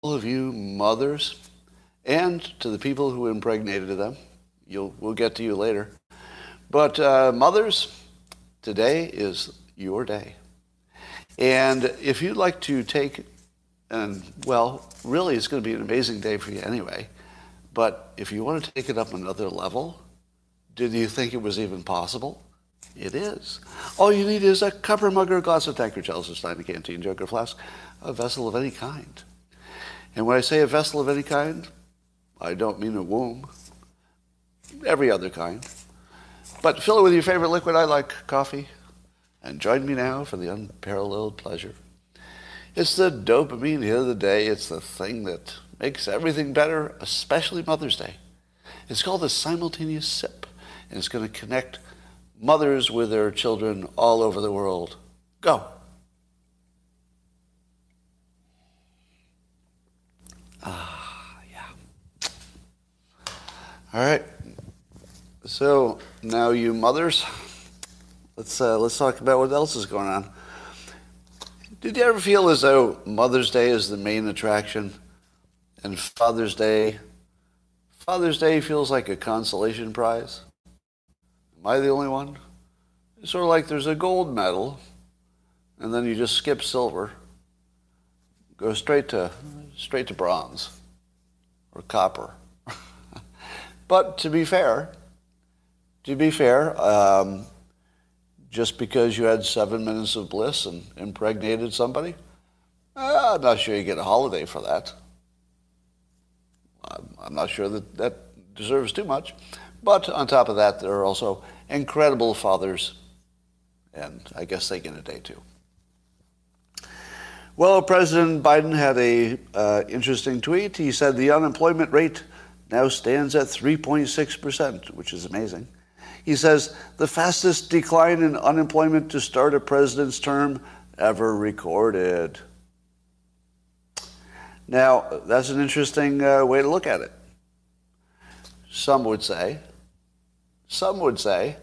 All of you mothers and to the people who impregnated them, you'll, we'll get to you later. But uh, mothers, today is your day. And if you'd like to take, and well, really it's going to be an amazing day for you anyway, but if you want to take it up another level, did you think it was even possible? It is. All you need is a cup or mug or a glass of tankard, chalice, or stein, a canteen, jug or flask, a vessel of any kind. And when I say a vessel of any kind, I don't mean a womb. Every other kind. But fill it with your favorite liquid. I like coffee. And join me now for the unparalleled pleasure. It's the dopamine hit of the day. It's the thing that makes everything better, especially Mother's Day. It's called the simultaneous sip, and it's going to connect mothers with their children all over the world. Go. Ah, yeah. All right. So now, you mothers, let's uh, let's talk about what else is going on. Did you ever feel as though Mother's Day is the main attraction, and Father's Day, Father's Day feels like a consolation prize? Am I the only one? It's sort of like there's a gold medal, and then you just skip silver, go straight to straight to bronze or copper. but to be fair, to be fair, um, just because you had seven minutes of bliss and impregnated somebody, uh, I'm not sure you get a holiday for that. I'm, I'm not sure that that deserves too much. But on top of that, there are also incredible fathers, and I guess they get a day too. Well, President Biden had a uh, interesting tweet. He said the unemployment rate now stands at 3.6%, which is amazing. He says the fastest decline in unemployment to start a president's term ever recorded. Now, that's an interesting uh, way to look at it. Some would say, some would say,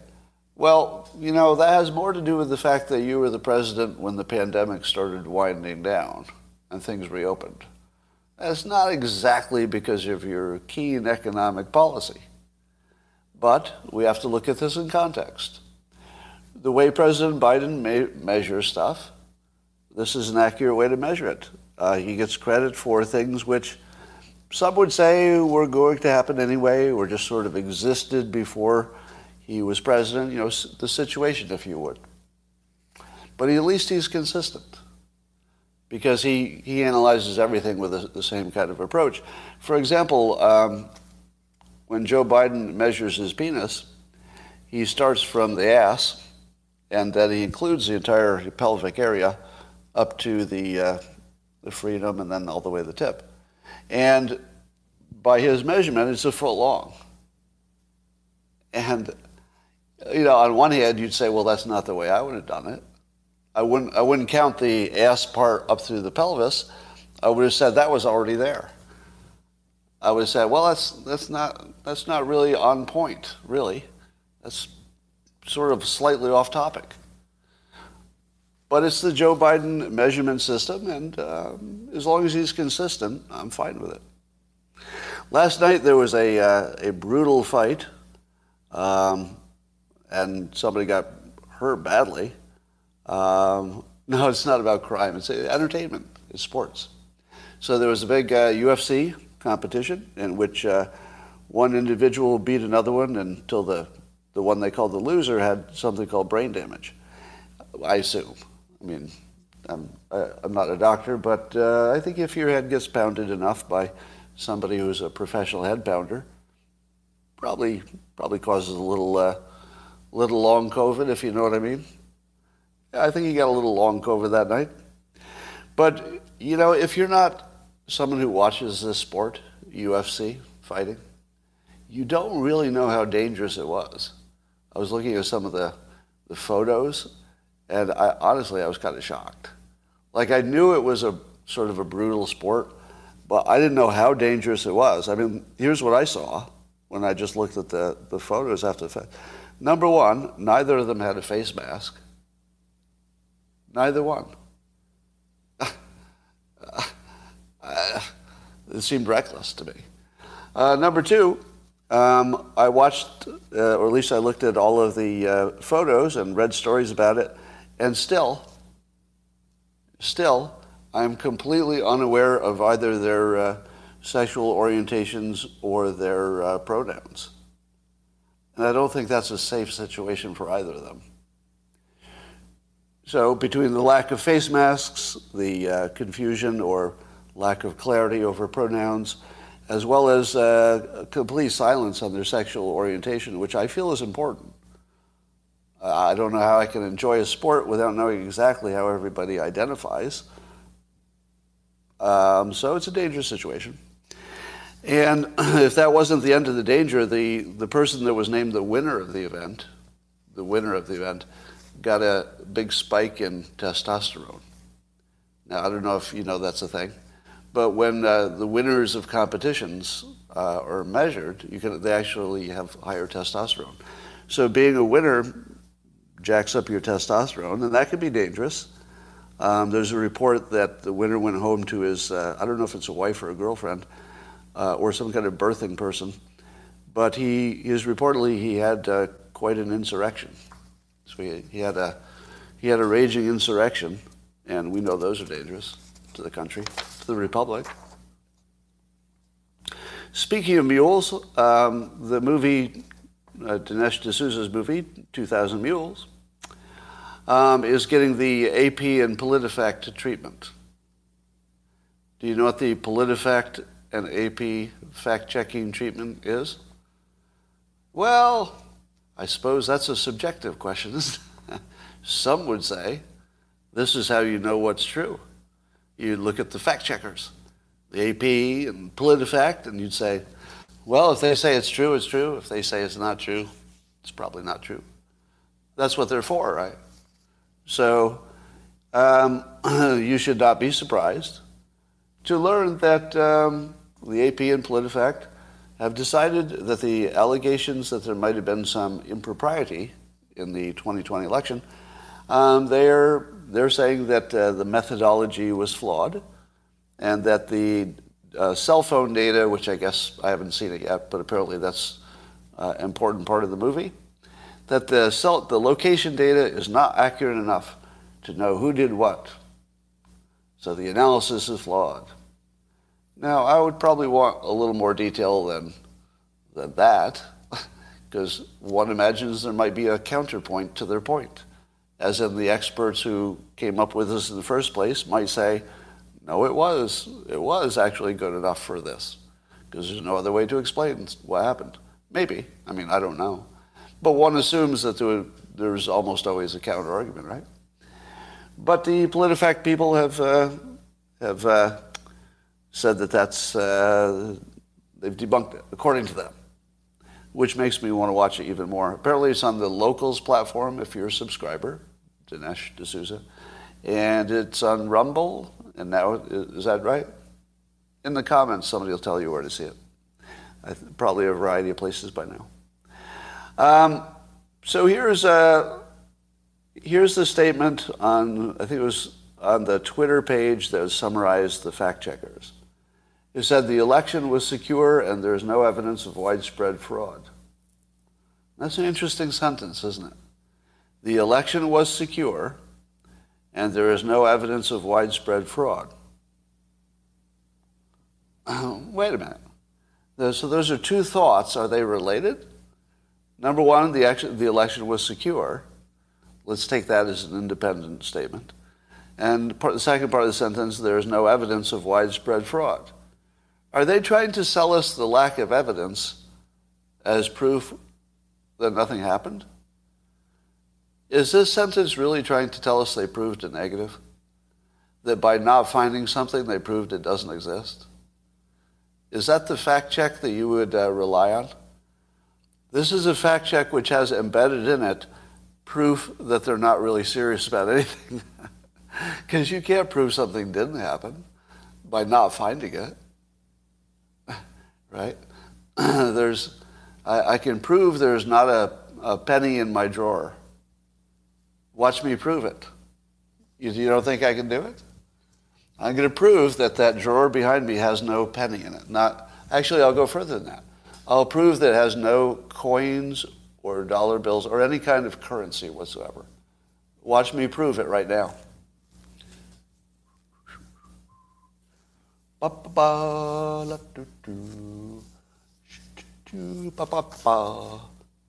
well, you know, that has more to do with the fact that you were the president when the pandemic started winding down and things reopened. That's not exactly because of your keen economic policy. But we have to look at this in context. The way President Biden may measure stuff, this is an accurate way to measure it. Uh, he gets credit for things which some would say were going to happen anyway, or just sort of existed before he was president, you know, the situation, if you would. But at least he's consistent because he, he analyzes everything with the, the same kind of approach. For example, um, when Joe Biden measures his penis, he starts from the ass, and then he includes the entire pelvic area up to the, uh, the freedom and then all the way to the tip. And by his measurement, it's a foot long. And, you know, on one hand, you'd say, well, that's not the way I would have done it. I wouldn't, I wouldn't count the ass part up through the pelvis. I would have said that was already there. I would have said, well, that's, that's, not, that's not really on point, really. That's sort of slightly off topic. But it's the Joe Biden measurement system, and um, as long as he's consistent, I'm fine with it. Last night there was a, uh, a brutal fight, um, and somebody got hurt badly. Um, no, it's not about crime. It's entertainment. It's sports. So there was a big uh, UFC competition in which uh, one individual beat another one until the, the one they called the loser had something called brain damage. I assume. I mean, I'm, I'm not a doctor, but uh, I think if your head gets pounded enough by somebody who's a professional head pounder, probably probably causes a little uh, little long COVID, if you know what I mean. I think he got a little long COVID that night. But you know, if you're not someone who watches this sport, UFC fighting, you don't really know how dangerous it was. I was looking at some of the, the photos, and I, honestly, I was kind of shocked. Like, I knew it was a sort of a brutal sport, but I didn't know how dangerous it was. I mean, here's what I saw when I just looked at the, the photos after the fact. Number one, neither of them had a face mask. Neither one. it seemed reckless to me. Uh, number two, um, I watched, uh, or at least I looked at all of the uh, photos and read stories about it, and still, still, I'm completely unaware of either their uh, sexual orientations or their uh, pronouns. And I don't think that's a safe situation for either of them. So, between the lack of face masks, the uh, confusion or lack of clarity over pronouns, as well as uh, complete silence on their sexual orientation, which I feel is important. I don't know how I can enjoy a sport without knowing exactly how everybody identifies. Um, so it's a dangerous situation. And if that wasn't the end of the danger, the, the person that was named the winner of the event, the winner of the event, got a big spike in testosterone. Now, I don't know if you know that's a thing, but when uh, the winners of competitions uh, are measured, you can, they actually have higher testosterone. So being a winner jacks up your testosterone, and that can be dangerous. Um, there's a report that the winner went home to his, uh, I don't know if it's a wife or a girlfriend, uh, or some kind of birthing person, but he is reportedly he had uh, quite an insurrection. So he, he, had a, he had a raging insurrection, and we know those are dangerous to the country, to the republic. Speaking of mules, um, the movie, uh, Dinesh D'Souza's movie, 2000 Mules, um, is getting the AP and PolitiFact treatment. Do you know what the PolitiFact and AP fact checking treatment is? Well, I suppose that's a subjective question. Some would say this is how you know what's true. You look at the fact checkers, the AP and PolitiFact, and you'd say, well, if they say it's true, it's true. If they say it's not true, it's probably not true. That's what they're for, right? So um, you should not be surprised to learn that um, the AP and PolitiFact have decided that the allegations that there might have been some impropriety in the 2020 election, um, they're, they're saying that uh, the methodology was flawed and that the uh, cell phone data, which I guess I haven't seen it yet, but apparently that's an uh, important part of the movie, that the, cell, the location data is not accurate enough to know who did what. So the analysis is flawed. Now, I would probably want a little more detail than, than that, because one imagines there might be a counterpoint to their point. As in, the experts who came up with this in the first place might say, no, it was. It was actually good enough for this, because there's no other way to explain what happened. Maybe. I mean, I don't know. But one assumes that there, there's almost always a counter argument, right? But the PolitiFact people have, uh, have uh, said that that's, uh, they've debunked it, according to them, which makes me want to watch it even more. Apparently, it's on the Locals platform if you're a subscriber, Dinesh D'Souza, and it's on Rumble, and now, is that right? In the comments, somebody will tell you where to see it. Probably a variety of places by now. Um, so here's a, uh, here's the statement on I think it was on the Twitter page that summarized the fact checkers. It said the election was secure and there is no evidence of widespread fraud. That's an interesting sentence, isn't it? The election was secure and there is no evidence of widespread fraud. Wait a minute. So those are two thoughts. Are they related? Number one, the, action, the election was secure. Let's take that as an independent statement. And part, the second part of the sentence, there is no evidence of widespread fraud. Are they trying to sell us the lack of evidence as proof that nothing happened? Is this sentence really trying to tell us they proved a negative? That by not finding something, they proved it doesn't exist? Is that the fact check that you would uh, rely on? This is a fact check which has embedded in it proof that they're not really serious about anything. Because you can't prove something didn't happen by not finding it. Right? there's, I, I, can prove there's not a, a penny in my drawer. Watch me prove it. You, you don't think I can do it? I'm going to prove that that drawer behind me has no penny in it. Not actually, I'll go further than that. I'll prove that it has no coins or dollar bills or any kind of currency whatsoever. Watch me prove it right now.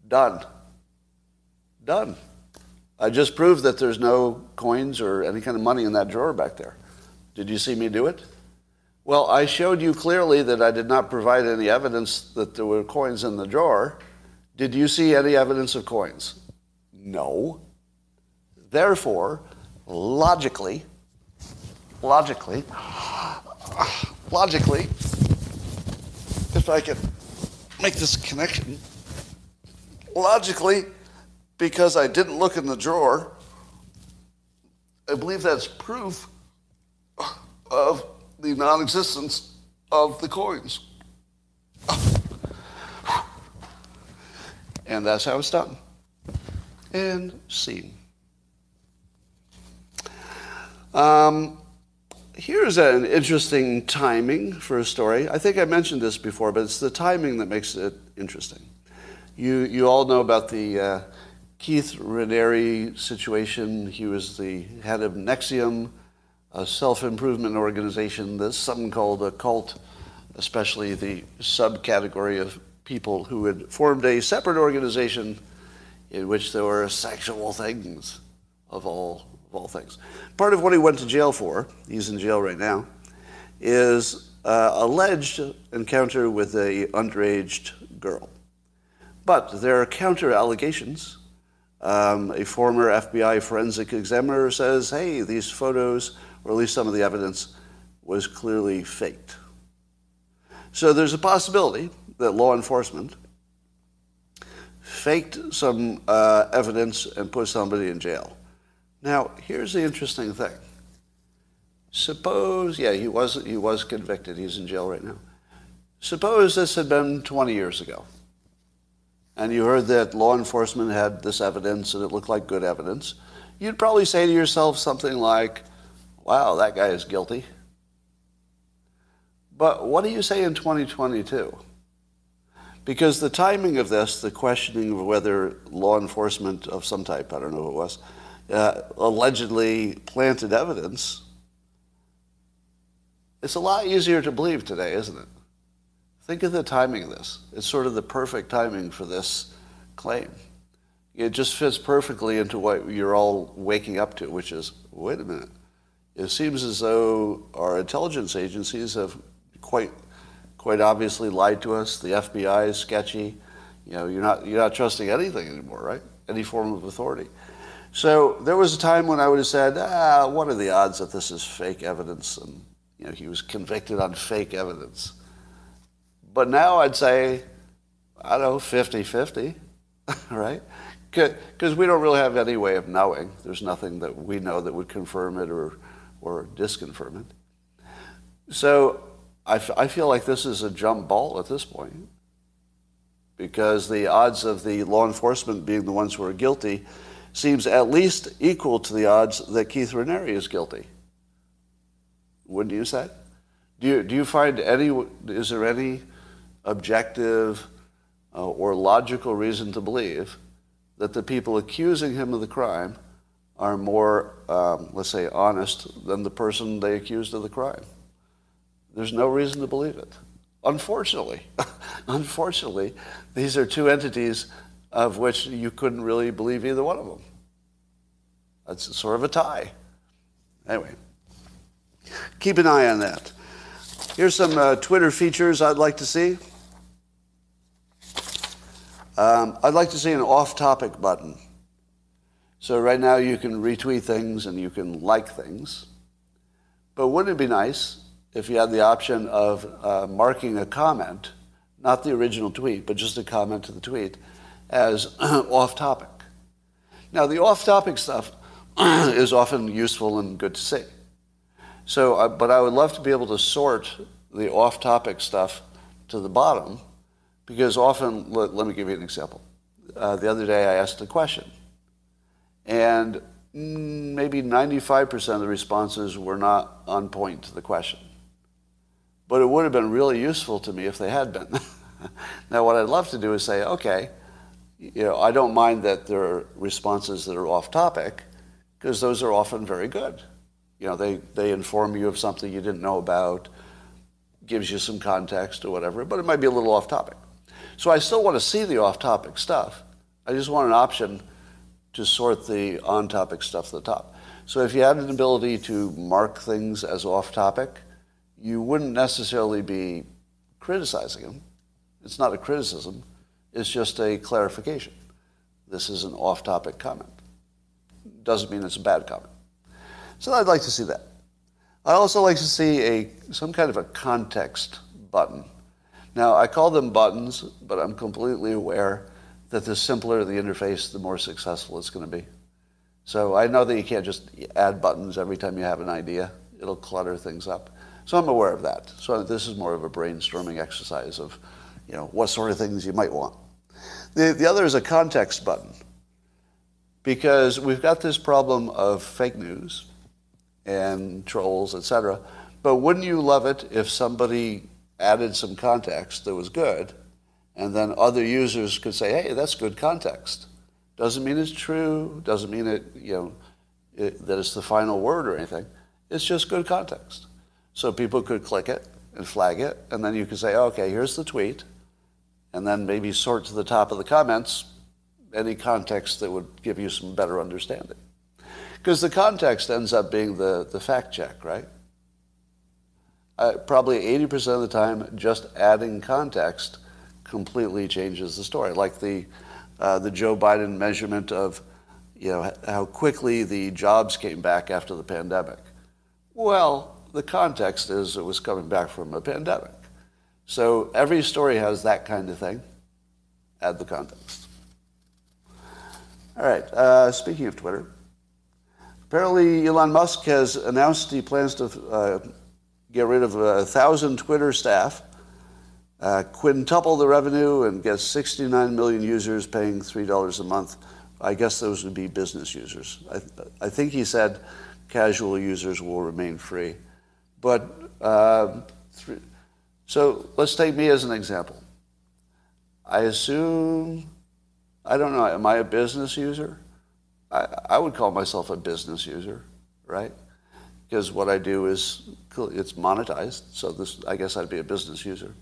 Done. Done. I just proved that there's no coins or any kind of money in that drawer back there. Did you see me do it? Well, I showed you clearly that I did not provide any evidence that there were coins in the drawer. Did you see any evidence of coins? No. Therefore, logically, logically, logically, if I can make this connection, logically, because I didn't look in the drawer, I believe that's proof of the non existence of the coins. And that's how it's done. And seen. Um, here's an interesting timing for a story. I think I mentioned this before, but it's the timing that makes it interesting. You, you all know about the uh, Keith Raniere situation. He was the head of NXIVM, a self improvement organization. There's something called a cult, especially the subcategory of people who had formed a separate organization in which there were sexual things of all, of all things. Part of what he went to jail for, he's in jail right now, is uh, alleged encounter with a underage girl. But there are counter allegations. Um, a former FBI forensic examiner says, hey, these photos, or at least some of the evidence, was clearly faked. So there's a possibility that law enforcement faked some uh, evidence and put somebody in jail. Now, here's the interesting thing. Suppose, yeah, he was, he was convicted. He's in jail right now. Suppose this had been 20 years ago, and you heard that law enforcement had this evidence and it looked like good evidence. You'd probably say to yourself something like, wow, that guy is guilty. But what do you say in 2022? Because the timing of this, the questioning of whether law enforcement of some type, I don't know who it was, uh, allegedly planted evidence, it's a lot easier to believe today, isn't it? Think of the timing of this. It's sort of the perfect timing for this claim. It just fits perfectly into what you're all waking up to, which is wait a minute. It seems as though our intelligence agencies have quite quite obviously lied to us. The FBI is sketchy. You know, you're not, you're not trusting anything anymore, right? Any form of authority. So there was a time when I would have said, ah, what are the odds that this is fake evidence? And, you know, he was convicted on fake evidence. But now I'd say, I don't know, 50 50, right? Because we don't really have any way of knowing. There's nothing that we know that would confirm it or, or disconfirm it. So I, f- I feel like this is a jump ball at this point because the odds of the law enforcement being the ones who are guilty seems at least equal to the odds that Keith Raniere is guilty. Wouldn't you say? Do you, do you find any, is there any objective uh, or logical reason to believe that the people accusing him of the crime are more, um, let's say, honest than the person they accused of the crime? There's no reason to believe it. Unfortunately, unfortunately, these are two entities of which you couldn't really believe either one of them. That's sort of a tie. Anyway, keep an eye on that. Here's some uh, Twitter features I'd like to see. Um, I'd like to see an off topic button. So, right now, you can retweet things and you can like things. But wouldn't it be nice if you had the option of uh, marking a comment, not the original tweet, but just a comment to the tweet, as off topic. Now, the off topic stuff is often useful and good to see. So, but I would love to be able to sort the off topic stuff to the bottom because often, let, let me give you an example. Uh, the other day I asked a question, and maybe 95% of the responses were not on point to the question. But it would have been really useful to me if they had been. now, what I'd love to do is say, okay, you know, I don't mind that there are responses that are off topic because those are often very good. You know, they, they inform you of something you didn't know about, gives you some context or whatever, but it might be a little off topic. So I still want to see the off topic stuff. I just want an option to sort the on topic stuff to the top. So if you had an ability to mark things as off topic, you wouldn't necessarily be criticizing them. It's not a criticism, it's just a clarification. This is an off topic comment. Doesn't mean it's a bad comment. So I'd like to see that. I also like to see a some kind of a context button. Now I call them buttons, but I'm completely aware that the simpler the interface, the more successful it's going to be. So I know that you can't just add buttons every time you have an idea. It'll clutter things up. So I'm aware of that. So this is more of a brainstorming exercise of, you know, what sort of things you might want. The, the other is a context button because we've got this problem of fake news and trolls, etc. But wouldn't you love it if somebody added some context that was good, and then other users could say, "Hey, that's good context." Doesn't mean it's true. Doesn't mean it, you know, it, that it's the final word or anything. It's just good context. So people could click it and flag it, and then you could say, "Okay, here's the tweet," and then maybe sort to the top of the comments any context that would give you some better understanding. Because the context ends up being the, the fact check, right? Uh, probably 80% of the time, just adding context completely changes the story. Like the, uh, the Joe Biden measurement of you know, how quickly the jobs came back after the pandemic. Well, the context is it was coming back from a pandemic. So every story has that kind of thing. Add the context. All right, uh, speaking of Twitter, apparently Elon Musk has announced he plans to uh, get rid of a thousand Twitter staff, uh, quintuple the revenue, and get 69 million users paying $3 a month. I guess those would be business users. I, I think he said casual users will remain free. But uh, so let's take me as an example. I assume I don't know. Am I a business user? I, I would call myself a business user, right? Because what I do is it's monetized. So this, I guess, I'd be a business user.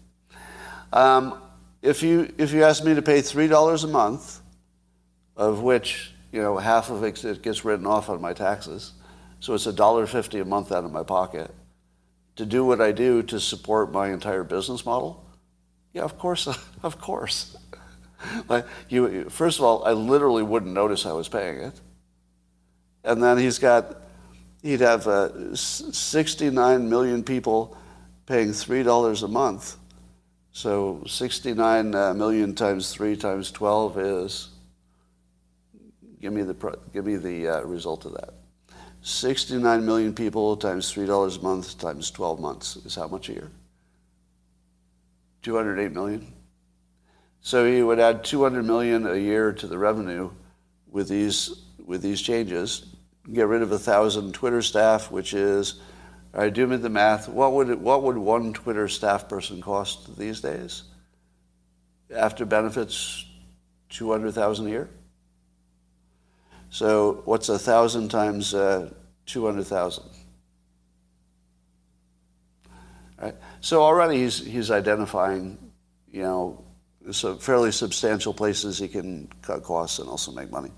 Um, if you if you ask me to pay three dollars a month, of which you know half of it gets written off on my taxes, so it's a dollar fifty a month out of my pocket, to do what I do to support my entire business model. Yeah, of course, of course. like you, first of all, I literally wouldn't notice I was paying it. And then he's got, he'd have uh, 69 million people paying $3 a month. So 69 uh, million times 3 times 12 is, give me the, give me the uh, result of that. 69 million people times $3 a month times 12 months is how much a year? 208 million. So he would add 200 million a year to the revenue with these with these changes. Get rid of a thousand Twitter staff, which is, all right, do me the math. What would it, what would one Twitter staff person cost these days? After benefits, 200,000 a year. So what's a thousand times uh, 200,000? Right. So already he's he's identifying, you know, so fairly substantial places he can cut costs and also make money.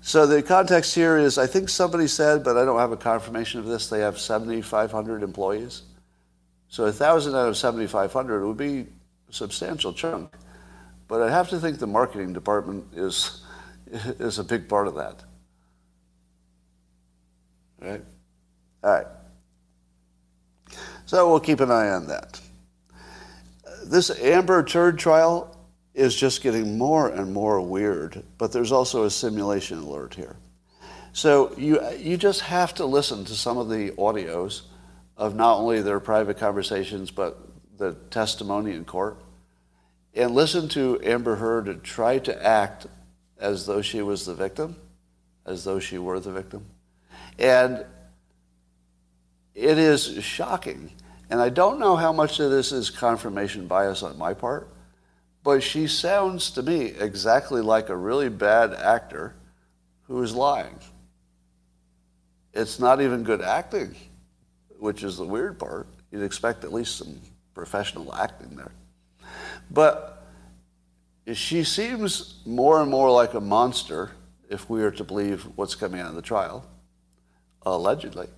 So the context here is, I think somebody said, but I don't have a confirmation of this, they have 7,500 employees. So 1,000 out of 7,500 would be a substantial chunk. But I have to think the marketing department is, is a big part of that. Right? All right. So we'll keep an eye on that. This Amber Turd trial is just getting more and more weird, but there's also a simulation alert here. So you, you just have to listen to some of the audios of not only their private conversations, but the testimony in court, and listen to Amber Heard try to act as though she was the victim, as though she were the victim. And it is shocking. And I don't know how much of this is confirmation bias on my part, but she sounds to me exactly like a really bad actor who is lying. It's not even good acting, which is the weird part. You'd expect at least some professional acting there. But she seems more and more like a monster if we are to believe what's coming out of the trial, allegedly.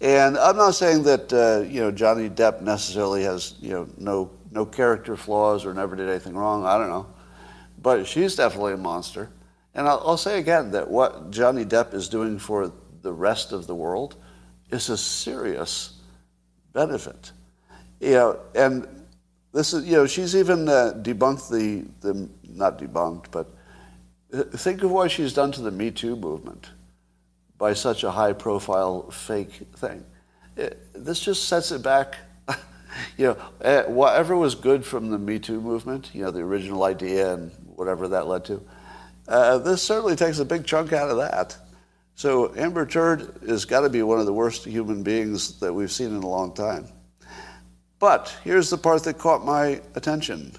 And I'm not saying that uh, you know Johnny Depp necessarily has you know no no character flaws or never did anything wrong. I don't know, but she's definitely a monster. And I'll, I'll say again that what Johnny Depp is doing for the rest of the world is a serious benefit. You know, and this is you know she's even uh, debunked the the not debunked, but uh, think of what she's done to the Me Too movement by such a high profile fake thing. It, this just sets it back. you know, eh, whatever was good from the Me Too movement, you know, the original idea and whatever that led to, uh, this certainly takes a big chunk out of that. So Amber Turd has got to be one of the worst human beings that we've seen in a long time. But here's the part that caught my attention.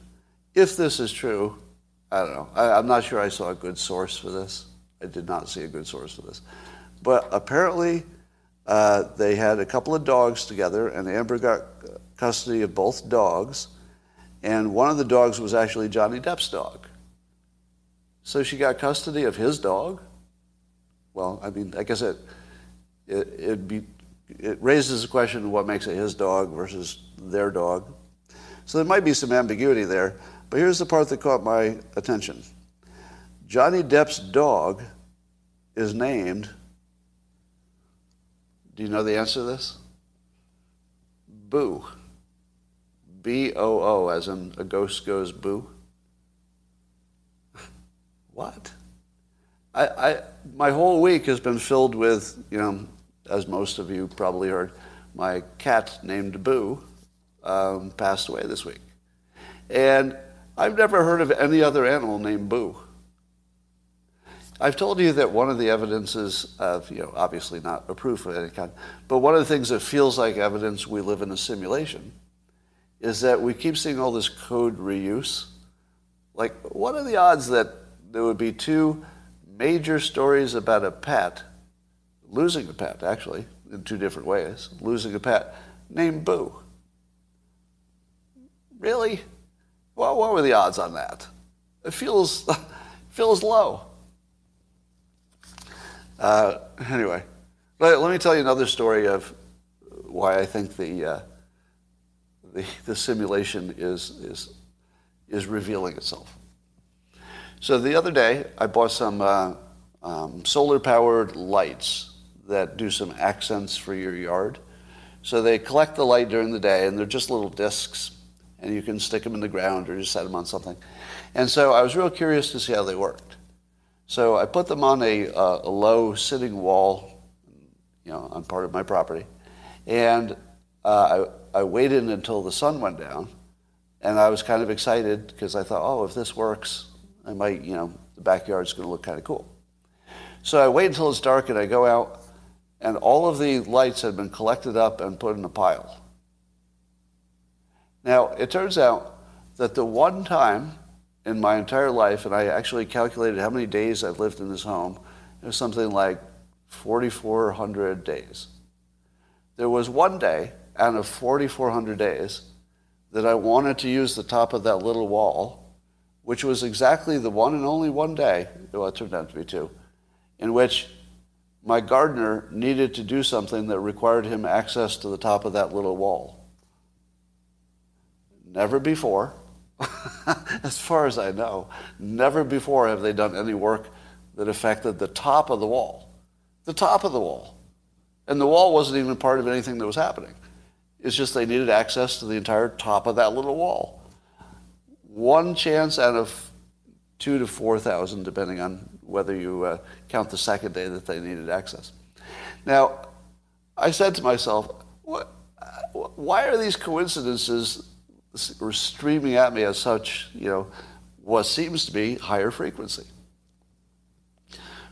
If this is true, I don't know. I, I'm not sure I saw a good source for this. I did not see a good source for this. But apparently, uh, they had a couple of dogs together, and Amber got custody of both dogs. And one of the dogs was actually Johnny Depp's dog. So she got custody of his dog. Well, I mean, I guess it, it, it'd be, it raises the question of what makes it his dog versus their dog. So there might be some ambiguity there. But here's the part that caught my attention Johnny Depp's dog is named do you know the answer to this? Boo. B O O, as in a ghost goes boo. what? I, I, my whole week has been filled with, you know, as most of you probably heard, my cat named Boo um, passed away this week. And I've never heard of any other animal named Boo. I've told you that one of the evidences of, you know, obviously not a proof of any kind, but one of the things that feels like evidence we live in a simulation is that we keep seeing all this code reuse. Like, what are the odds that there would be two major stories about a pet, losing a pet, actually, in two different ways, losing a pet named Boo? Really? Well, what were the odds on that? It feels, feels low. Uh, anyway, let, let, me tell you another story of why I think the, uh, the, the, simulation is, is, is revealing itself. So the other day, I bought some uh, um, solar-powered lights that do some accents for your yard. So they collect the light during the day, and they're just little discs, and you can stick them in the ground or just set them on something. And so I was real curious to see how they worked. So I put them on a, uh, a low sitting wall, you know, on part of my property, and uh, I, I waited until the sun went down, and I was kind of excited because I thought, oh, if this works, I might, you know, the backyard's going to look kind of cool. So I wait until it's dark and I go out, and all of the lights had been collected up and put in a pile. Now, it turns out that the one time in my entire life, and I actually calculated how many days I've lived in this home. It was something like 4,400 days. There was one day out of 4,400 days that I wanted to use the top of that little wall, which was exactly the one and only one day, well, it turned out to be two, in which my gardener needed to do something that required him access to the top of that little wall. Never before as far as I know, never before have they done any work that affected the top of the wall. The top of the wall. And the wall wasn't even part of anything that was happening. It's just they needed access to the entire top of that little wall. One chance out of two to 4,000, depending on whether you uh, count the second day that they needed access. Now, I said to myself, what, why are these coincidences streaming at me at such, you know, what seems to be higher frequency?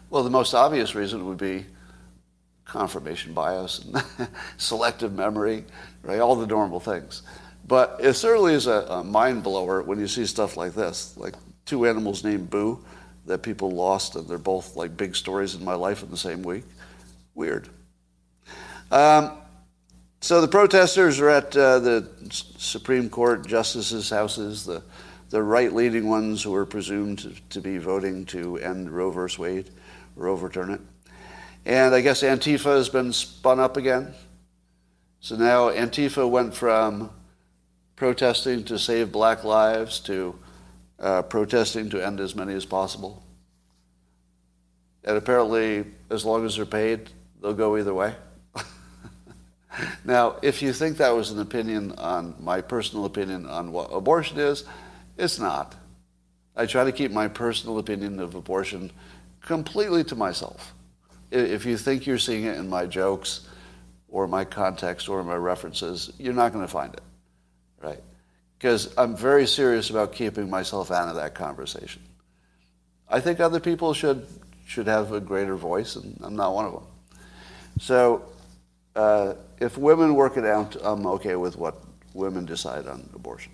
Well, the most obvious reason would be confirmation bias and selective memory, right? All the normal things. But it certainly is a, a mind blower when you see stuff like this, like two animals named Boo that people lost, and they're both like big stories in my life in the same week. Weird. Um, so the protesters are at uh, the Supreme Court justices' houses, the, the right-leaning ones who are presumed to, to be voting to end Roe v. Wade or overturn it. And I guess Antifa has been spun up again. So now Antifa went from protesting to save black lives to uh, protesting to end as many as possible. And apparently, as long as they're paid, they'll go either way. now, if you think that was an opinion on my personal opinion on what abortion is, it's not. I try to keep my personal opinion of abortion completely to myself. If you think you're seeing it in my jokes or my context or my references, you're not going to find it, right? Because I'm very serious about keeping myself out of that conversation. I think other people should should have a greater voice, and I'm not one of them. So, uh, if women work it out, I'm okay with what women decide on abortion.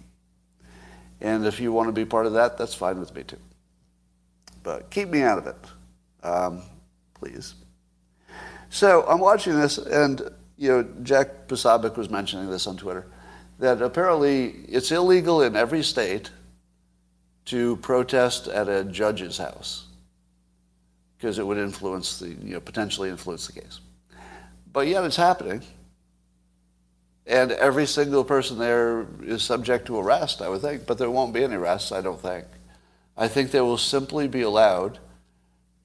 And if you want to be part of that, that's fine with me too. But keep me out of it um, please. So I'm watching this, and you know, Jack Posobiec was mentioning this on Twitter, that apparently it's illegal in every state to protest at a judge's house because it would influence the, you know, potentially influence the case. But yet it's happening. And every single person there is subject to arrest, I would think. But there won't be any arrests, I don't think. I think they will simply be allowed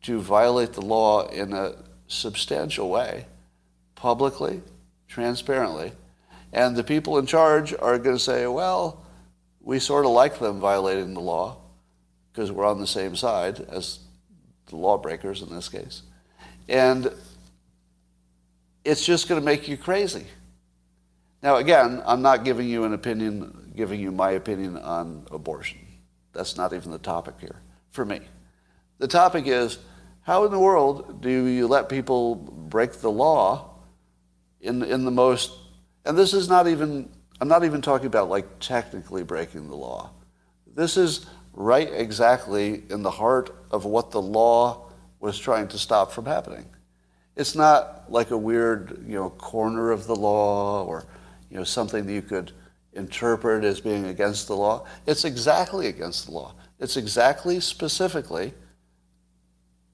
to violate the law in a substantial way, publicly, transparently. And the people in charge are going to say, well, we sort of like them violating the law because we're on the same side as the lawbreakers in this case. And it's just going to make you crazy. Now, again, I'm not giving you an opinion, giving you my opinion on abortion. That's not even the topic here for me. The topic is how in the world do you let people break the law in, in the most, and this is not even, I'm not even talking about like technically breaking the law. This is right exactly in the heart of what the law was trying to stop from happening. It's not like a weird, you know, corner of the law or, you know, something that you could interpret as being against the law. It's exactly against the law. It's exactly specifically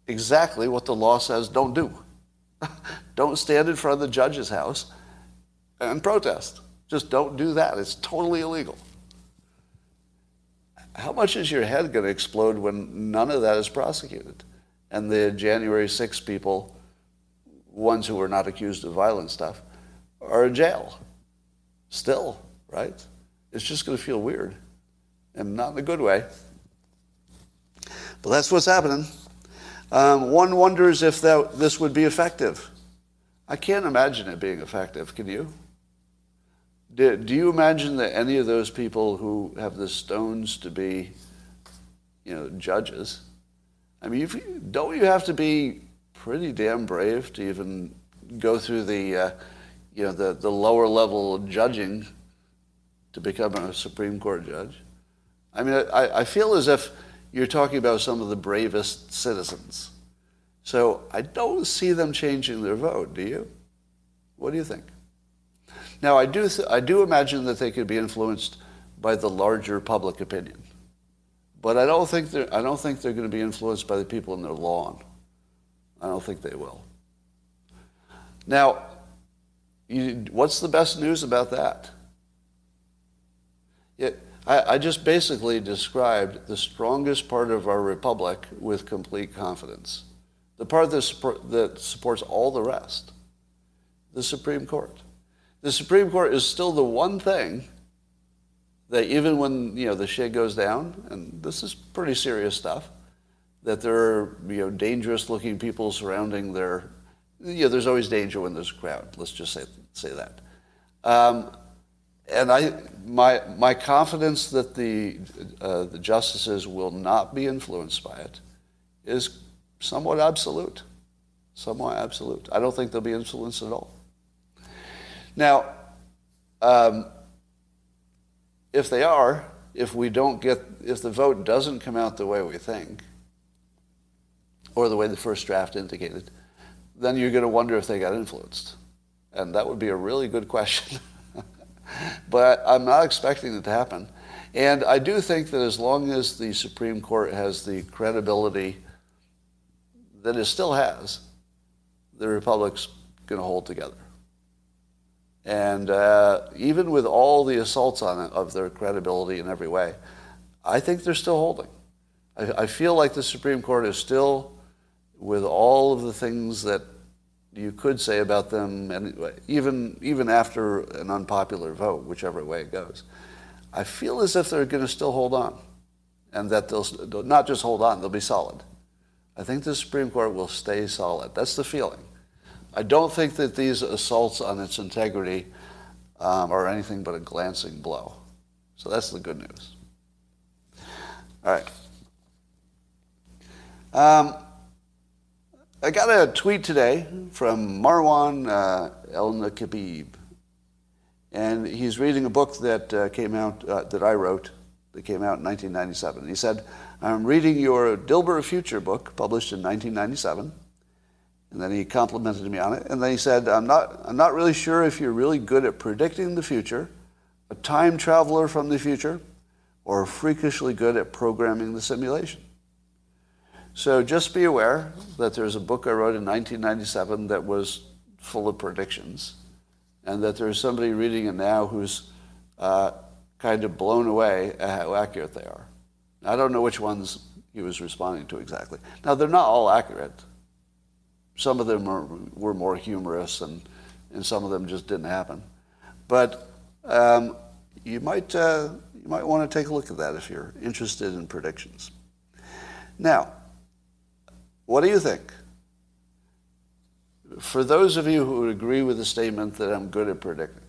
exactly what the law says don't do. don't stand in front of the judge's house and protest. Just don't do that. It's totally illegal. How much is your head going to explode when none of that is prosecuted? And the January 6 people, ones who were not accused of violent stuff, are in jail. Still, right? It's just going to feel weird and not in a good way. But that's what's happening. Um, one wonders if that, this would be effective. I can't imagine it being effective, can you? Do, do you imagine that any of those people who have the stones to be, you know, judges, I mean, you, don't you have to be pretty damn brave to even go through the, uh, you know, the, the lower level of judging to become a Supreme Court judge? I mean, I, I feel as if you're talking about some of the bravest citizens. So I don't see them changing their vote, do you? What do you think? Now, I do, th- I do imagine that they could be influenced by the larger public opinion. But I don't think they're, I don't think they're going to be influenced by the people in their lawn. I don't think they will. Now, you, what's the best news about that? It, I, I just basically described the strongest part of our republic with complete confidence. The part that, support, that supports all the rest, the Supreme Court. The Supreme Court is still the one thing that even when you know the shit goes down, and this is pretty serious stuff, that there are you know dangerous looking people surrounding their you know, there's always danger when there's a crowd. Let's just say say that. Um, and I, my, my confidence that the, uh, the justices will not be influenced by it is somewhat absolute. Somewhat absolute. I don't think they'll be influenced at all. Now, um, if they are, if we don't get, if the vote doesn't come out the way we think, or the way the first draft indicated, then you're going to wonder if they got influenced. And that would be a really good question. but I'm not expecting it to happen. And I do think that as long as the Supreme Court has the credibility that it still has, the Republic's going to hold together. And uh, even with all the assaults on it of their credibility in every way, I think they're still holding. I, I feel like the Supreme Court is still, with all of the things that you could say about them, anyway, even even after an unpopular vote, whichever way it goes. I feel as if they're going to still hold on, and that they'll not just hold on; they'll be solid. I think the Supreme Court will stay solid. That's the feeling. I don't think that these assaults on its integrity um, are anything but a glancing blow. So that's the good news. All right. Um, I got a tweet today from Marwan uh, El Nakibib, and he's reading a book that uh, came out uh, that I wrote that came out in 1997. He said, "I'm reading your Dilbert Future book, published in 1997." And then he complimented me on it. And then he said, I'm not, I'm not really sure if you're really good at predicting the future, a time traveler from the future, or freakishly good at programming the simulation. So just be aware that there's a book I wrote in 1997 that was full of predictions, and that there's somebody reading it now who's uh, kind of blown away at how accurate they are. I don't know which ones he was responding to exactly. Now, they're not all accurate. Some of them are, were more humorous, and, and some of them just didn't happen. But um, you might, uh, you might want to take a look at that if you're interested in predictions. Now, what do you think? For those of you who would agree with the statement that I'm good at predicting,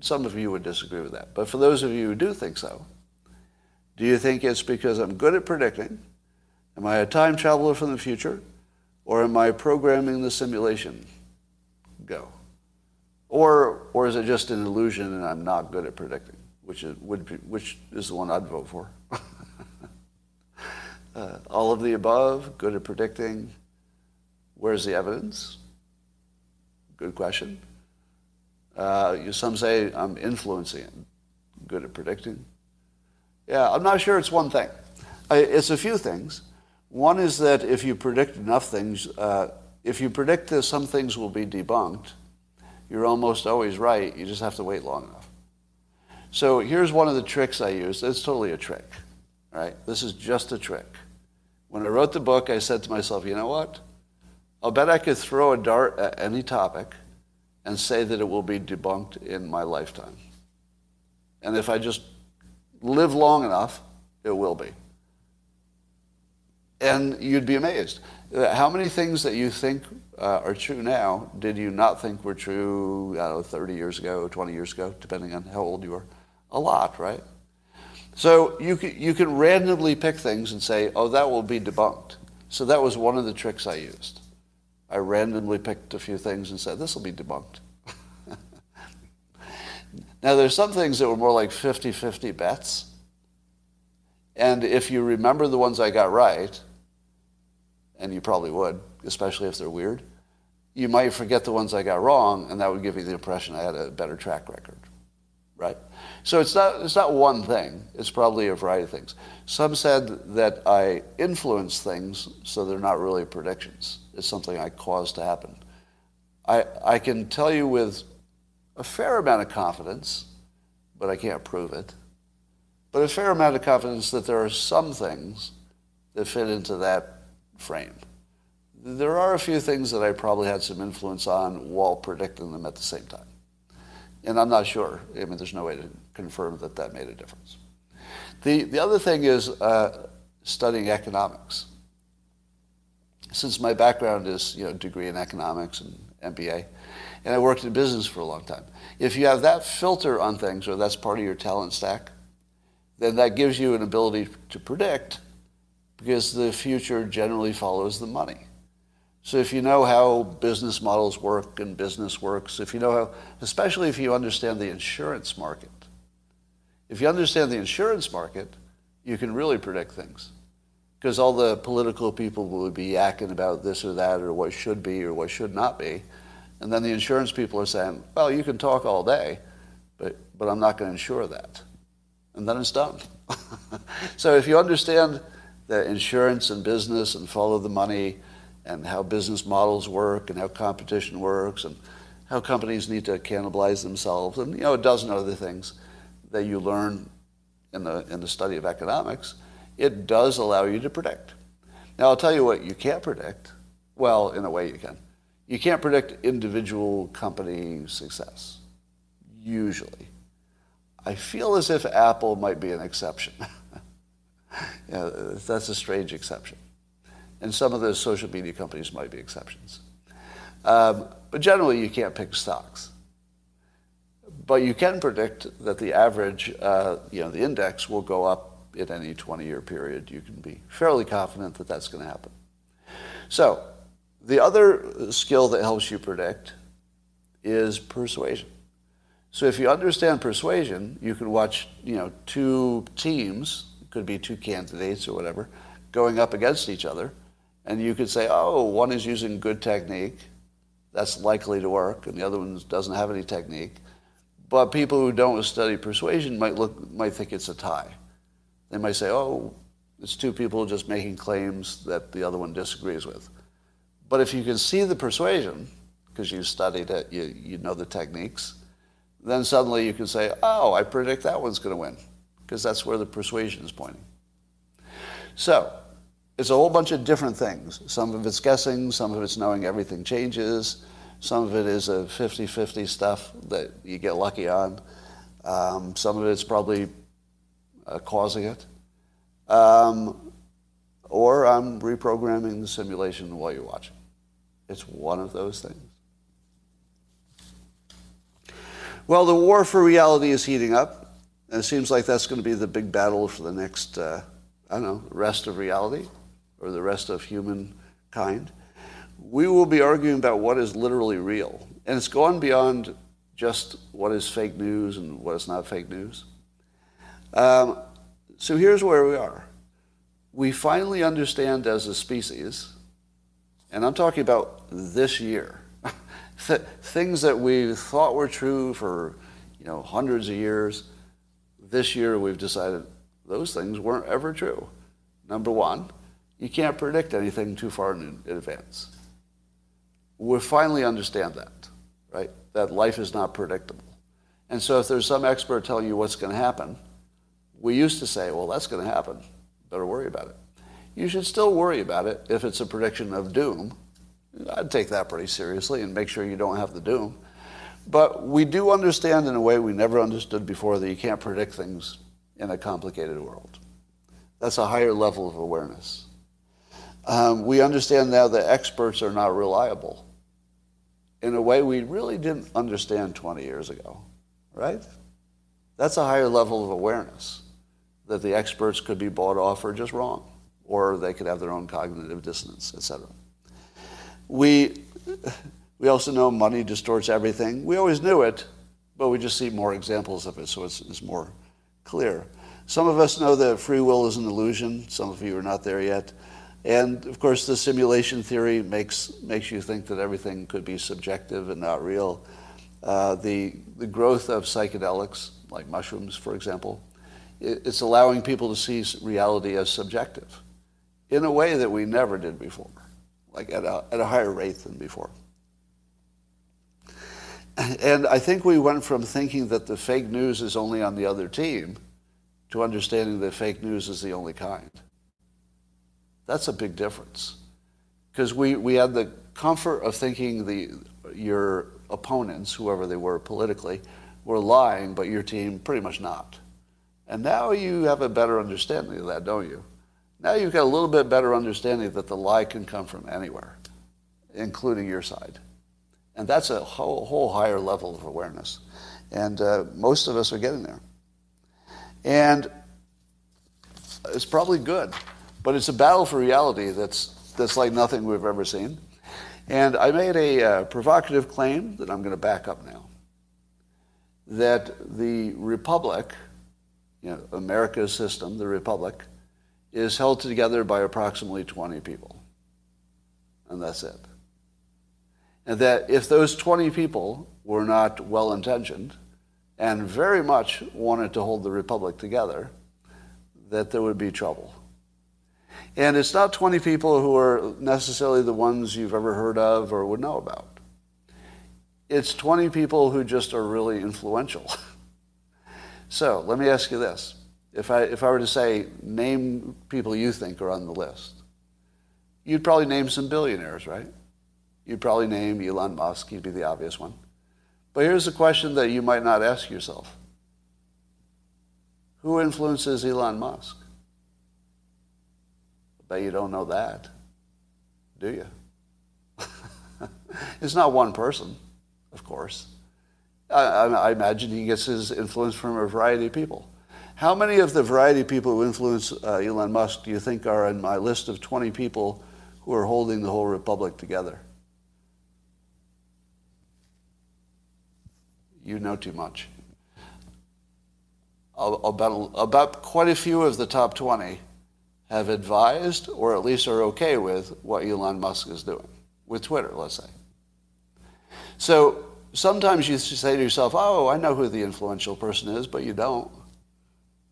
some of you would disagree with that, but for those of you who do think so, do you think it's because I'm good at predicting? Am I a time traveler from the future? Or am I programming the simulation? Go. Or, or is it just an illusion and I'm not good at predicting? Which is, would be, which is the one I'd vote for. Uh, all of the above, good at predicting. Where's the evidence? Good question. Uh, some say I'm influencing it. Good at predicting. Yeah, I'm not sure it's one thing. I, it's a few things. One is that if you predict enough things, uh, if you predict that some things will be debunked, you're almost always right. You just have to wait long enough. So here's one of the tricks I use. It's totally a trick right? This is just a trick. When I wrote the book, I said to myself, you know what? I'll bet I could throw a dart at any topic and say that it will be debunked in my lifetime. And if I just live long enough, it will be. And you'd be amazed. How many things that you think uh, are true now did you not think were true, know, 30 years ago, 20 years ago, depending on how old you are? A lot, right? So you can, you can randomly pick things and say, oh, that will be debunked. So that was one of the tricks I used. I randomly picked a few things and said, this will be debunked. now, there's some things that were more like 50 50 bets. And if you remember the ones I got right, and you probably would, especially if they're weird, you might forget the ones I got wrong, and that would give you the impression I had a better track record, right? So it's not, it's not one thing. It's probably a variety of things. Some said that I influence things, so they're not really predictions. It's something I cause to happen. I, I can tell you with a fair amount of confidence, but I can't prove it, but a fair amount of confidence that there are some things that fit into that frame. There are a few things that I probably had some influence on while predicting them at the same time. And I'm not sure. I mean, there's no way to confirm that that made a difference. The, the other thing is uh, studying economics. Since my background is, you know, degree in economics and MBA, and I worked in business for a long time. If you have that filter on things, or that's part of your talent stack, then that gives you an ability to predict because the future generally follows the money. So if you know how business models work and business works, if you know how, especially if you understand the insurance market, if you understand the insurance market, you can really predict things. Because all the political people would be yakking about this or that or what should be or what should not be. And then the insurance people are saying, well, you can talk all day, but, but I'm not going to insure that. And then it's done. so if you understand the insurance and business and follow the money and how business models work and how competition works and how companies need to cannibalize themselves and you know a dozen other things that you learn in the in the study of economics, it does allow you to predict. Now I'll tell you what you can't predict. Well, in a way you can you can't predict individual company success, usually. I feel as if Apple might be an exception. yeah, that's a strange exception. And some of those social media companies might be exceptions. Um, but generally, you can't pick stocks. But you can predict that the average, uh, you know, the index will go up in any 20-year period. You can be fairly confident that that's going to happen. So the other skill that helps you predict is persuasion. So if you understand persuasion, you can watch, you know, two teams, could be two candidates or whatever, going up against each other, and you could say, oh, one is using good technique, that's likely to work, and the other one doesn't have any technique. But people who don't study persuasion might look might think it's a tie. They might say, oh, it's two people just making claims that the other one disagrees with. But if you can see the persuasion, because you studied it, you, you know the techniques, then suddenly you can say, oh, I predict that one's going to win, because that's where the persuasion is pointing. So it's a whole bunch of different things. Some of it's guessing, some of it's knowing everything changes, some of it is a 50-50 stuff that you get lucky on. Um, some of it's probably uh, causing it. Um, or I'm reprogramming the simulation while you're watching. It's one of those things. Well, the war for reality is heating up. And it seems like that's going to be the big battle for the next, uh, I don't know, rest of reality or the rest of humankind. We will be arguing about what is literally real. And it's gone beyond just what is fake news and what is not fake news. Um, so here's where we are. We finally understand as a species and I'm talking about this year. That things that we thought were true for, you know, hundreds of years. This year we've decided those things weren't ever true. Number one, you can't predict anything too far in advance. We finally understand that, right? That life is not predictable. And so if there's some expert telling you what's going to happen, we used to say, well, that's going to happen. Better worry about it you should still worry about it if it's a prediction of doom. I'd take that pretty seriously and make sure you don't have the doom. But we do understand in a way we never understood before that you can't predict things in a complicated world. That's a higher level of awareness. Um, we understand now that experts are not reliable in a way we really didn't understand 20 years ago, right? That's a higher level of awareness that the experts could be bought off or just wrong or they could have their own cognitive dissonance, etc. We, we also know money distorts everything. We always knew it, but we just see more examples of it, so it's, it's more clear. Some of us know that free will is an illusion. Some of you are not there yet. And of course, the simulation theory makes, makes you think that everything could be subjective and not real. Uh, the, the growth of psychedelics, like mushrooms, for example, it, it's allowing people to see reality as subjective in a way that we never did before, like at a, at a higher rate than before. And I think we went from thinking that the fake news is only on the other team to understanding that fake news is the only kind. That's a big difference. Because we, we had the comfort of thinking the, your opponents, whoever they were politically, were lying, but your team pretty much not. And now you have a better understanding of that, don't you? Now you've got a little bit better understanding that the lie can come from anywhere, including your side. And that's a whole, whole higher level of awareness. And uh, most of us are getting there. And it's probably good, but it's a battle for reality that's, that's like nothing we've ever seen. And I made a uh, provocative claim that I'm going to back up now that the republic, you know, America's system, the republic, is held together by approximately 20 people. And that's it. And that if those 20 people were not well intentioned and very much wanted to hold the republic together, that there would be trouble. And it's not 20 people who are necessarily the ones you've ever heard of or would know about. It's 20 people who just are really influential. so let me ask you this. If I, if I were to say, name people you think are on the list, you'd probably name some billionaires, right? You'd probably name Elon Musk. He'd be the obvious one. But here's a question that you might not ask yourself. Who influences Elon Musk? I bet you don't know that, do you? it's not one person, of course. I, I, imagine he gets his influence from a variety of people. How many of the variety of people who influence uh, Elon Musk do you think are in my list of 20 people who are holding the whole republic together? You know too much. About, about quite a few of the top 20 have advised or at least are okay with what Elon Musk is doing with Twitter, let's say. So sometimes you say to yourself, oh, I know who the influential person is, but you don't.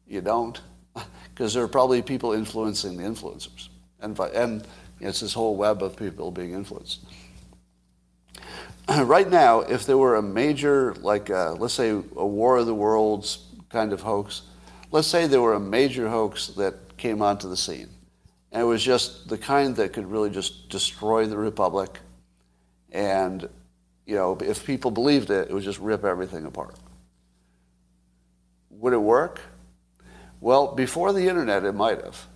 You don't. Because there are probably people influencing the influencers. And, and it's this whole web of people being influenced. right now, if there were a major, like, uh, let's say, a War of the Worlds kind of hoax, let's say there were a major hoax that came onto the scene. And it was just the kind that could really just destroy the Republic. And, you know, if people believed it, it would just rip everything apart. Would it work? Well, before the internet, it might have.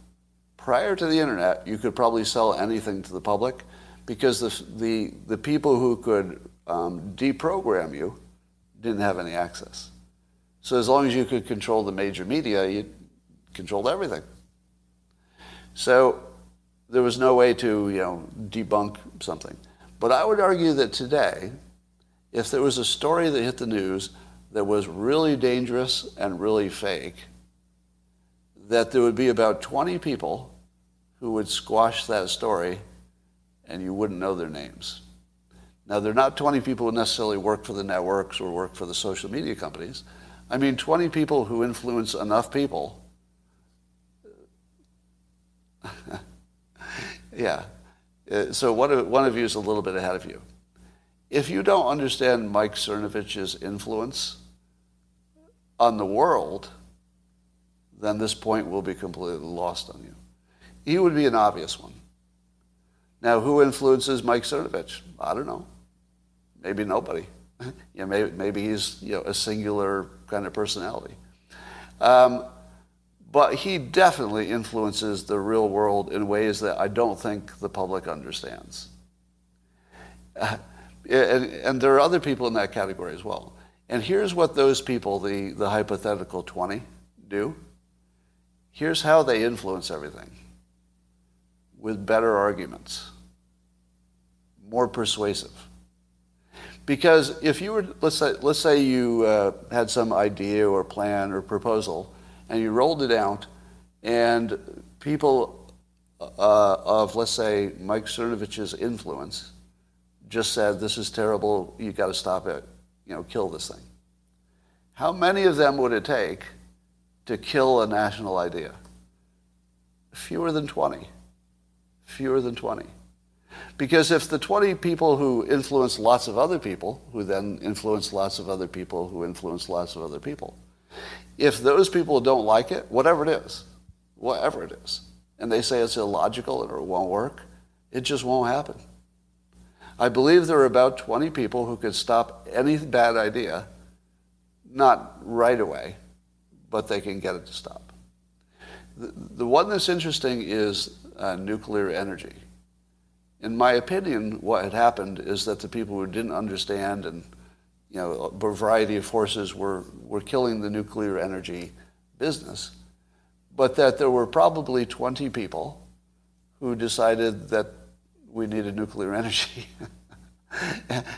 Prior to the internet, you could probably sell anything to the public because the, the, the people who could um, deprogram you didn't have any access. So as long as you could control the major media, you controlled everything. So there was no way to, you know, debunk something. But I would argue that today, if there was a story that hit the news that was really dangerous and really fake, that there would be about 20 people who would squash that story and you wouldn't know their names. Now, they're not 20 people who necessarily work for the networks or work for the social media companies. I mean, 20 people who influence enough people. yeah. Uh, so one of, one of you is a little bit ahead of you. If you don't understand Mike Cernovich's influence on the world, then this point will be completely lost on you. He would be an obvious one. Now, who influences Mike Cernovich? I don't know. Maybe nobody. you know, maybe, maybe he's you know, a singular kind of personality. Um, but he definitely influences the real world in ways that I don't think the public understands. Uh, and, and there are other people in that category as well. And here's what those people, the, the hypothetical 20, do. Here's how they influence everything with better arguments, more persuasive. Because if you were, let's say, let's say you uh, had some idea or plan or proposal, and you rolled it out, and people uh, of, let's say, Mike Cernovich's influence just said, this is terrible, you've got to stop it, you know, kill this thing. How many of them would it take to kill a national idea? Fewer than 20 fewer than 20. Because if the 20 people who influence lots of other people, who then influence lots of other people, who influence lots of other people, if those people don't like it, whatever it is, whatever it is, and they say it's illogical or it won't work, it just won't happen. I believe there are about 20 people who could stop any bad idea Not right away, but they can get it to stop. The, the one that's interesting is uh, nuclear energy. In my opinion, what had happened is that the people who didn't understand and you know, a variety of forces were, were killing the nuclear energy business, but that there were probably 20 people who decided that we needed nuclear energy.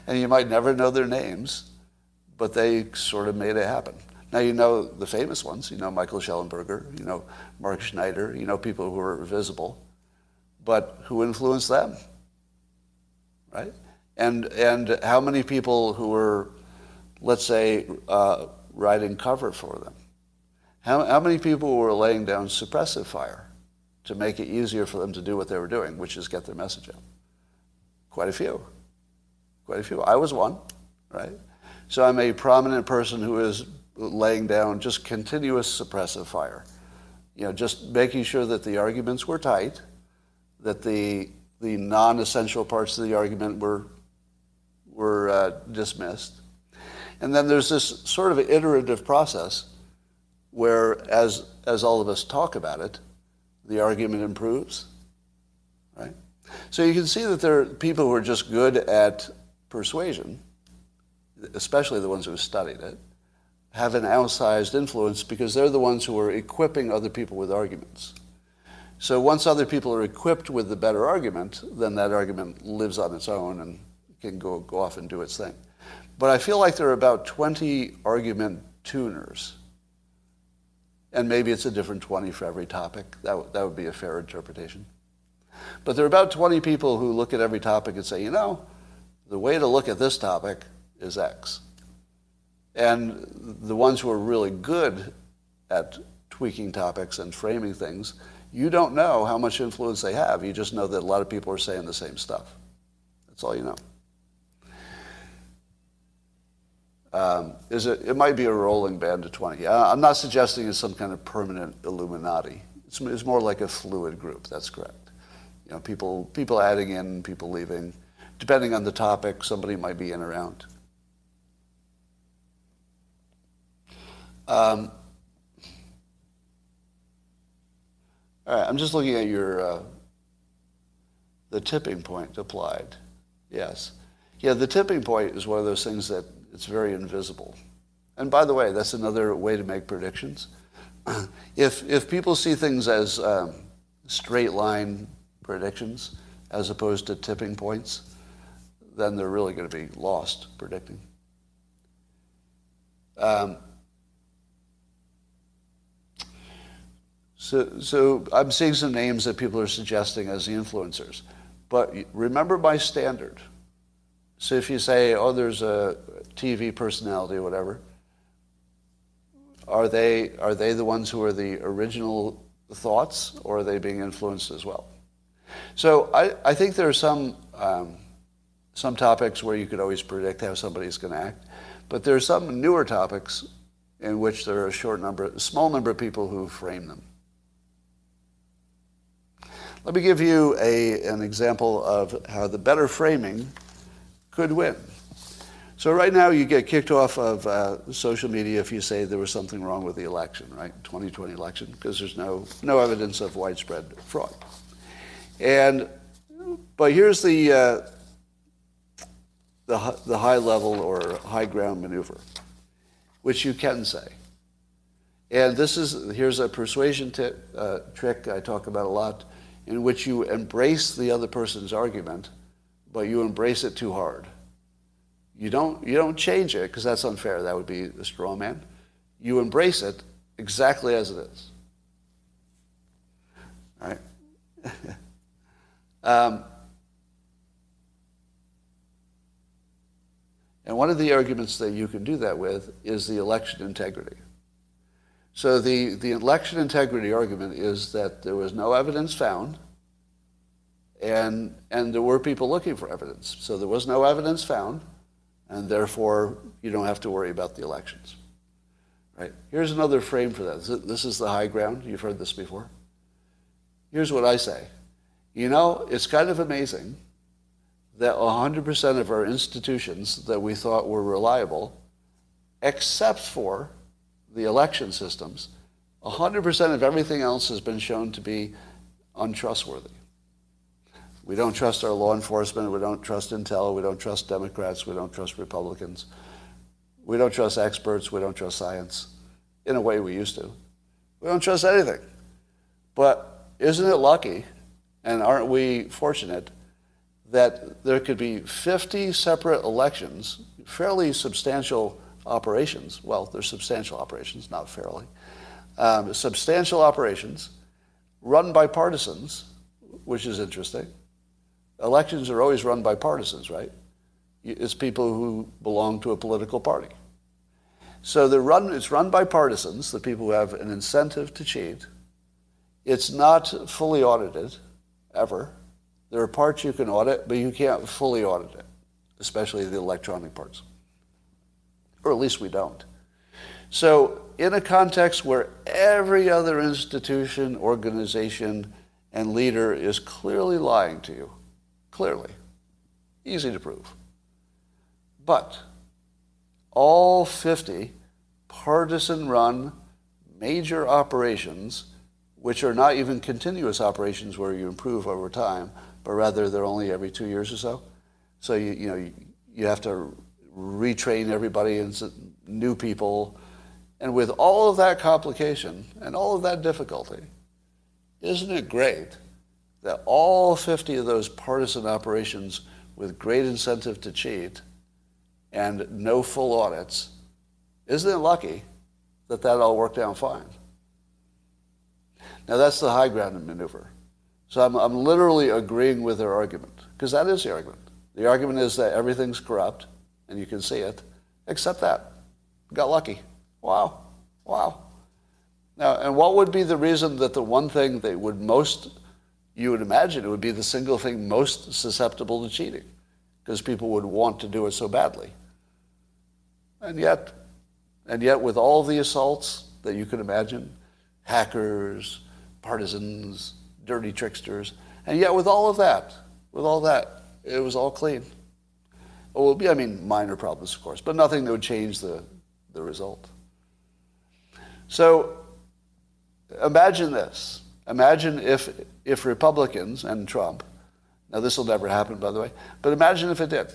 and you might never know their names, but they sort of made it happen. Now you know the famous ones. You know Michael Shellenberger, You know Mark Schneider. You know people who are visible, but who influenced them, right? And and how many people who were, let's say, uh, writing cover for them? How how many people were laying down suppressive fire to make it easier for them to do what they were doing, which is get their message out? Quite a few. Quite a few. I was one, right? So I'm a prominent person who is laying down just continuous suppressive fire. You know, just making sure that the arguments were tight, that the the non-essential parts of the argument were were uh, dismissed, and then there's this sort of iterative process where, as as all of us talk about it, the argument improves, right? So you can see that there are people who are just good at persuasion, especially the ones who have studied it, have an outsized influence because they're the ones who are equipping other people with arguments. So once other people are equipped with the better argument, then that argument lives on its own and can go, go off and do its thing. But I feel like there are about 20 argument tuners. And maybe it's a different 20 for every topic. That, w- that would be a fair interpretation. But there are about 20 people who look at every topic and say, you know, the way to look at this topic is X. And the ones who are really good at tweaking topics and framing things, you don't know how much influence they have. You just know that a lot of people are saying the same stuff. That's all you know. Um, is it, it might be a rolling band of 20. I'm not suggesting it's some kind of permanent Illuminati. It's, it's more like a fluid group. That's correct. You know, people, people adding in, people leaving. Depending on the topic, somebody might be in or out. Um, all right, I'm just looking at your uh, the tipping point applied. Yes, yeah, the tipping point is one of those things that it's very invisible. And by the way, that's another way to make predictions. if if people see things as um, straight line predictions as opposed to tipping points, then they're really going to be lost predicting. Um, So, so I'm seeing some names that people are suggesting as the influencers. But remember my standard. So if you say, oh, there's a TV personality or whatever, are they, are they the ones who are the original thoughts or are they being influenced as well? So I, I think there are some, um, some topics where you could always predict how somebody's going to act. But there are some newer topics in which there are a short number, a small number of people who frame them. Let me give you a, an example of how the better framing could win. So right now you get kicked off of uh, social media if you say there was something wrong with the election, right? 2020 election, because there's no, no evidence of widespread fraud. And, but here's the, uh, the, the high level or high ground maneuver, which you can say. And this is, here's a persuasion t- uh, trick I talk about a lot in which you embrace the other person's argument, but you embrace it too hard. You don't, you don't change it because that's unfair. That would be a straw man. You embrace it exactly as it is. All right? um, and one of the arguments that you can do that with is the election integrity. So the, the election integrity argument is that there was no evidence found, and, and there were people looking for evidence. So there was no evidence found, and therefore you don't have to worry about the elections. Right? Here's another frame for that. This is the high ground. You've heard this before. Here's what I say. You know, it's kind of amazing that 100% of our institutions that we thought were reliable except for the election systems, 100% of everything else has been shown to be untrustworthy. We don't trust our law enforcement. We don't trust Intel. We don't trust Democrats. We don't trust Republicans. We don't trust experts. We don't trust science in a way we used to. We don't trust anything. But isn't it lucky, and aren't we fortunate, that there could be 50 separate elections, fairly substantial operations. Well, they're substantial operations, not fairly. Um, substantial operations run by partisans, which is interesting. Elections are always run by partisans, right? It's people who belong to a political party. So they're run, it's run by partisans, the people who have an incentive to cheat. It's not fully audited, ever. There are parts you can audit, but you can't fully audit it, especially the electronic parts. Or at least we don't. So, in a context where every other institution, organization, and leader is clearly lying to you, clearly, easy to prove. But all 50 partisan run major operations, which are not even continuous operations where you improve over time, but rather they're only every two years or so. So you, you know, you, you have to retrain everybody and new people. And with all of that complication and all of that difficulty, isn't it great that all 50 of those partisan operations with great incentive to cheat and no full audits, isn't it lucky that that all worked out fine? Now that's the high ground maneuver. So I'm, I'm literally agreeing with their argument, because that is the argument. The argument is that everything's corrupt, and you can see it, except that. Got lucky. Wow. Wow. Now, and what would be the reason that the one thing that would most, you would imagine it would be the single thing most susceptible to cheating? Because people would want to do it so badly. And yet, and yet with all the assaults that you can imagine, hackers, partisans, dirty tricksters, and yet with all of that, with all that, it was all clean. Well, I mean, minor problems, of course, but nothing that would change the, the result. So imagine this. Imagine if, if Republicans and Trump, now this will never happen, by the way, but imagine if it did.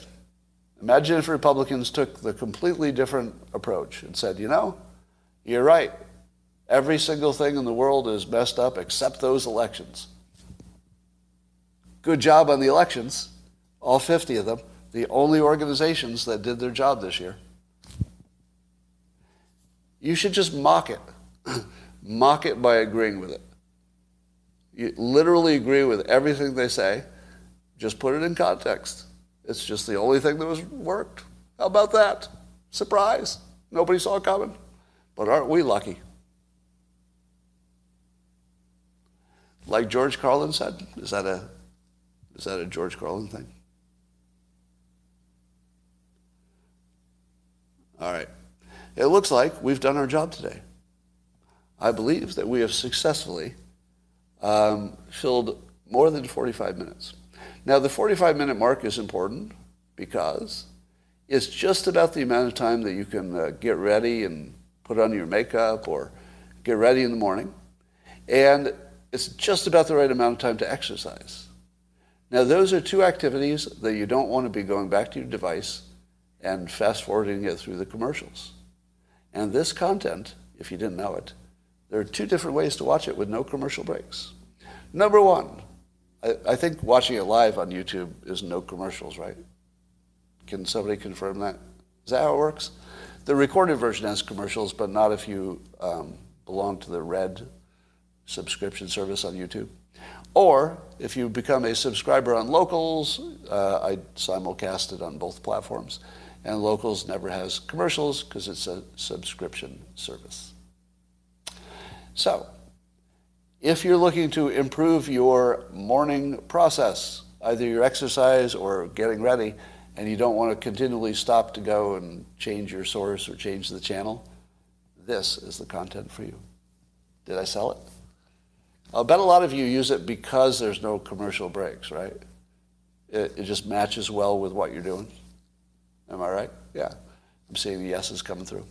Imagine if Republicans took the completely different approach and said, you know, you're right. Every single thing in the world is messed up except those elections. Good job on the elections, all 50 of them the only organizations that did their job this year. You should just mock it. mock it by agreeing with it. You literally agree with everything they say. Just put it in context. It's just the only thing that was worked. How about that? Surprise. Nobody saw it coming. But aren't we lucky? Like George Carlin said, is that a is that a George Carlin thing? All right. It looks like we've done our job today. I believe that we have successfully um, filled more than 45 minutes. Now, the 45 minute mark is important because it's just about the amount of time that you can uh, get ready and put on your makeup or get ready in the morning. And it's just about the right amount of time to exercise. Now, those are two activities that you don't want to be going back to your device and fast forwarding it through the commercials. And this content, if you didn't know it, there are two different ways to watch it with no commercial breaks. Number one, I, I think watching it live on YouTube is no commercials, right? Can somebody confirm that? Is that how it works? The recorded version has commercials, but not if you um, belong to the red subscription service on YouTube. Or if you become a subscriber on Locals, uh, I simulcast it on both platforms and Locals never has commercials because it's a subscription service. So, if you're looking to improve your morning process, either your exercise or getting ready, and you don't want to continually stop to go and change your source or change the channel, this is the content for you. Did I sell it? I'll bet a lot of you use it because there's no commercial breaks, right? It, it just matches well with what you're doing. Am I right? Yeah. I'm seeing the yeses coming through.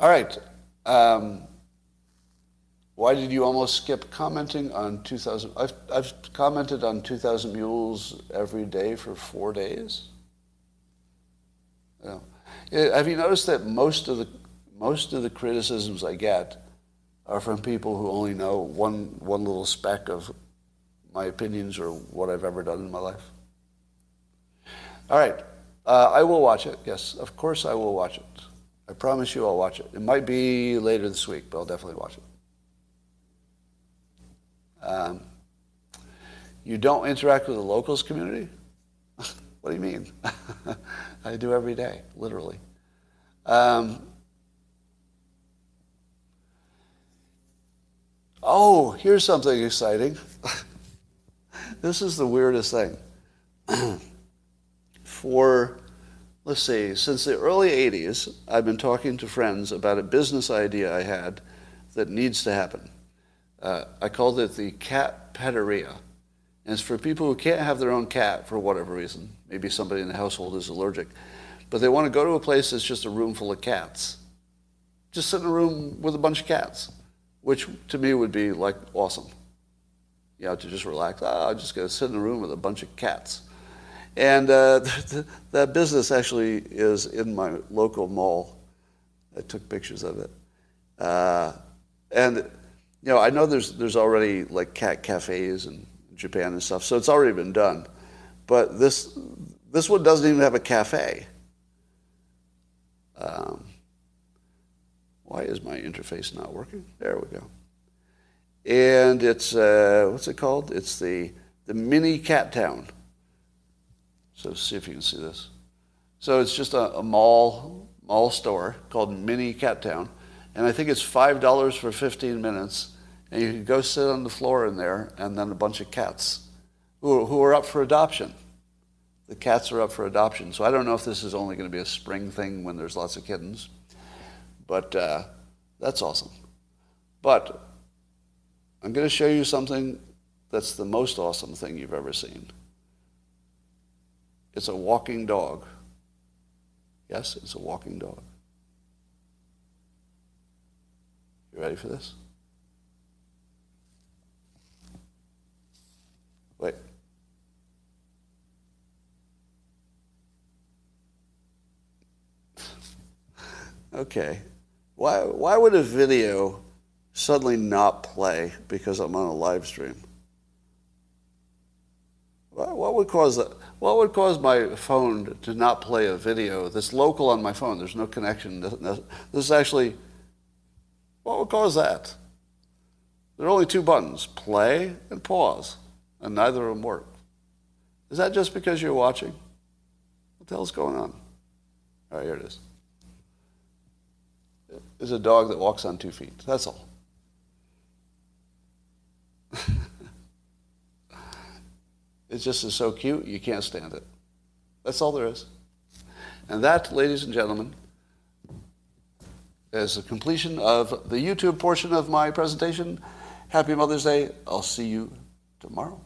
All right. Um, why did you almost skip commenting on 2000? I've, I've commented on 2000 Mules every day for four days. Yeah. Have you noticed that most of the most of the criticisms I get are from people who only know one one little speck of my opinions or what I've ever done in my life? All right. Uh, I will watch it. Yes, of course I will watch it. I promise you I'll watch it. It might be later this week, but I'll definitely watch it. Um, you don't interact with the locals community? what do you mean? I do every day, literally. Um, oh, here's something exciting. this is the weirdest thing. For, let's see, since the early 80s, I've been talking to friends about a business idea I had that needs to happen. Uh, I called it the cat petteria. And it's for people who can't have their own cat for whatever reason. Maybe somebody in the household is allergic. But they want to go to a place that's just a room full of cats. Just sit in a room with a bunch of cats, which to me would be like awesome. You know, to just relax. Oh, I'm just going to sit in a room with a bunch of cats. And uh, that business actually is in my local mall. I took pictures of it. Uh, and, you know, I know there's, there's already like cat cafes in Japan and stuff, so it's already been done. But this, this one doesn't even have a cafe. Um, why is my interface not working? There we go. And it's, uh, what's it called? It's the, the mini cat town. So see if you can see this. So it's just a, a mall, mall store called Mini Cat Town. And I think it's $5 for 15 minutes. And you can go sit on the floor in there and then a bunch of cats who, who are up for adoption the cats are up for adoption. So I don't know if this is only going to be a spring thing when there's lots of kittens, but uh, that's awesome. But I'm going to show you something that's the most awesome thing you've ever seen. It's a walking dog. Yes, it's a walking dog. You ready for this? Wait. Okay. Why, why would a video suddenly not play because I'm on a live stream? What, what would cause that? What would cause my phone to not play a video that's local on my phone? There's no connection. This is actually, what would cause that? There are only two buttons, play and pause, and neither of them work. Is that just because you're watching? What the hell's going on? All right, here it is It's a dog that walks on two feet. That's all. it just is so cute, you can't stand it. That's all there is. And that, ladies and gentlemen, is the completion of the YouTube portion of my presentation. Happy Mother's Day. I'll see you tomorrow.